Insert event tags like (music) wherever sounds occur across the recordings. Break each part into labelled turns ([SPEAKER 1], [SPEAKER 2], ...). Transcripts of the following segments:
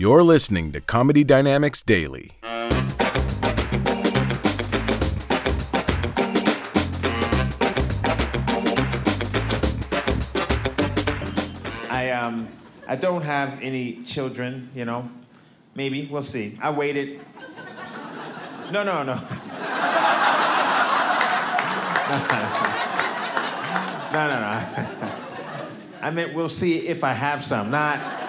[SPEAKER 1] You're listening to Comedy Dynamics Daily.
[SPEAKER 2] I um I don't have any children, you know. Maybe we'll see. I waited. No, no, no. (laughs) no, no, no. (laughs) I meant we'll see if I have some, not.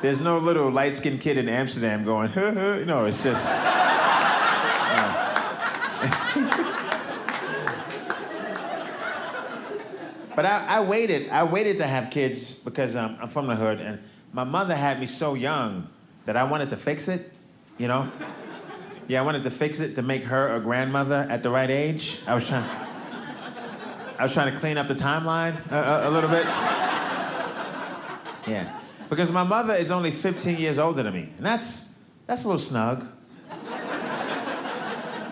[SPEAKER 2] There's no little light skinned kid in Amsterdam going, huh, huh. no, it's just. (laughs) But I, I waited. I waited to have kids because um, I'm from the hood, and my mother had me so young that I wanted to fix it. You know? Yeah, I wanted to fix it to make her a grandmother at the right age. I was trying. I was trying to clean up the timeline a, a, a little bit. Yeah, because my mother is only 15 years older than me, and that's that's a little snug.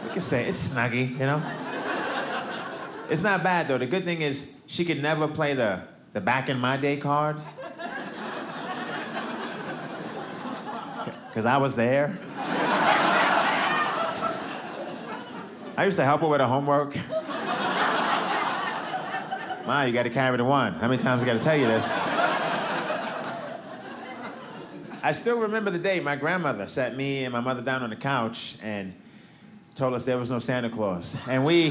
[SPEAKER 2] We can say it's snuggy, you know. It's not bad though. The good thing is she could never play the, the back in my day card. Because I was there. I used to help her with her homework. Ma, you got to carry the one. How many times I got to tell you this? I still remember the day my grandmother sat me and my mother down on the couch and told us there was no Santa Claus. And we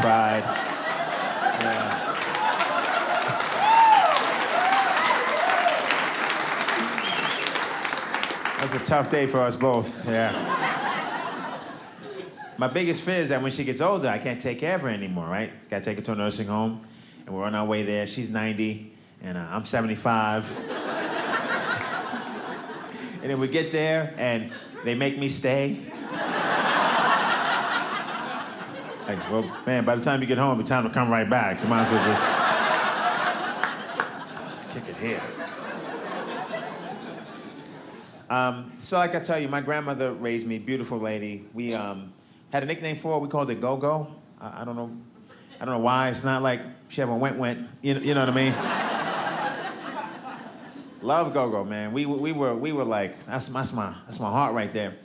[SPEAKER 2] cried. Yeah. That was a tough day for us both, yeah. My biggest fear is that when she gets older, I can't take care of her anymore, right? Gotta take her to a nursing home, and we're on our way there. She's 90, and uh, I'm 75. And then we get there, and they make me stay. Like, well, man, by the time you get home, it's time to come right back. You might as well just, just kick it here. Um, so, like I tell you, my grandmother raised me, beautiful lady. We um, had a nickname for her. We called it Go Go. I, I don't know, I don't know why. It's not like she ever went went. You know, you know what I mean? Love Go Go, man. We, we were we were like that's, that's my that's my heart right there.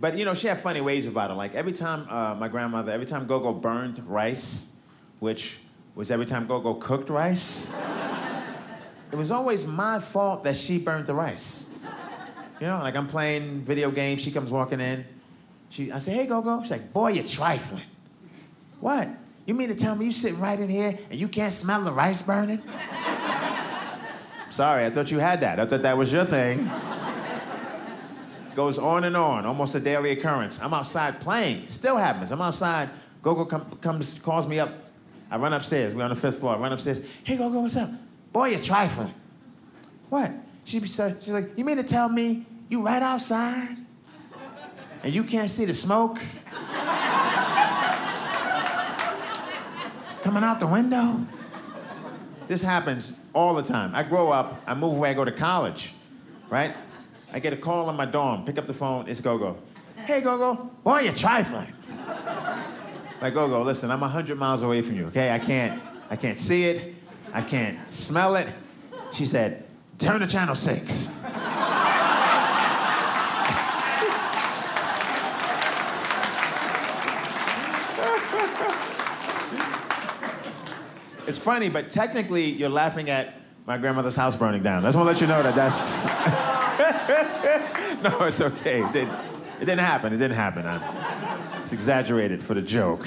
[SPEAKER 2] But you know, she had funny ways about it. Like every time uh, my grandmother, every time Gogo burned rice, which was every time Gogo cooked rice, it was always my fault that she burned the rice. You know, like I'm playing video games, she comes walking in. She, I say, hey, Gogo. She's like, boy, you're trifling. What? You mean to tell me you sitting right in here and you can't smell the rice burning? Sorry, I thought you had that. I thought that was your thing. Goes on and on, almost a daily occurrence. I'm outside playing, still happens. I'm outside. Gogo com- comes, calls me up. I run upstairs. We're on the fifth floor. I run upstairs. Hey, Gogo, what's up? Boy, you're trifling. What? She, she's like, you mean to tell me you right outside and you can't see the smoke (laughs) coming out the window? This happens all the time. I grow up, I move away, I go to college, right? I get a call on my dorm, pick up the phone, it's Gogo. Hey, Gogo, boy, you're trifling. Like, Gogo, listen, I'm 100 miles away from you, okay? I can't, I can't see it, I can't smell it. She said, turn to channel six. It's funny, but technically you're laughing at my grandmother's house burning down. I just want to let you know that that's. (laughs) no, it's okay. It didn't, it didn't happen. It didn't happen. I'm, it's exaggerated for the joke.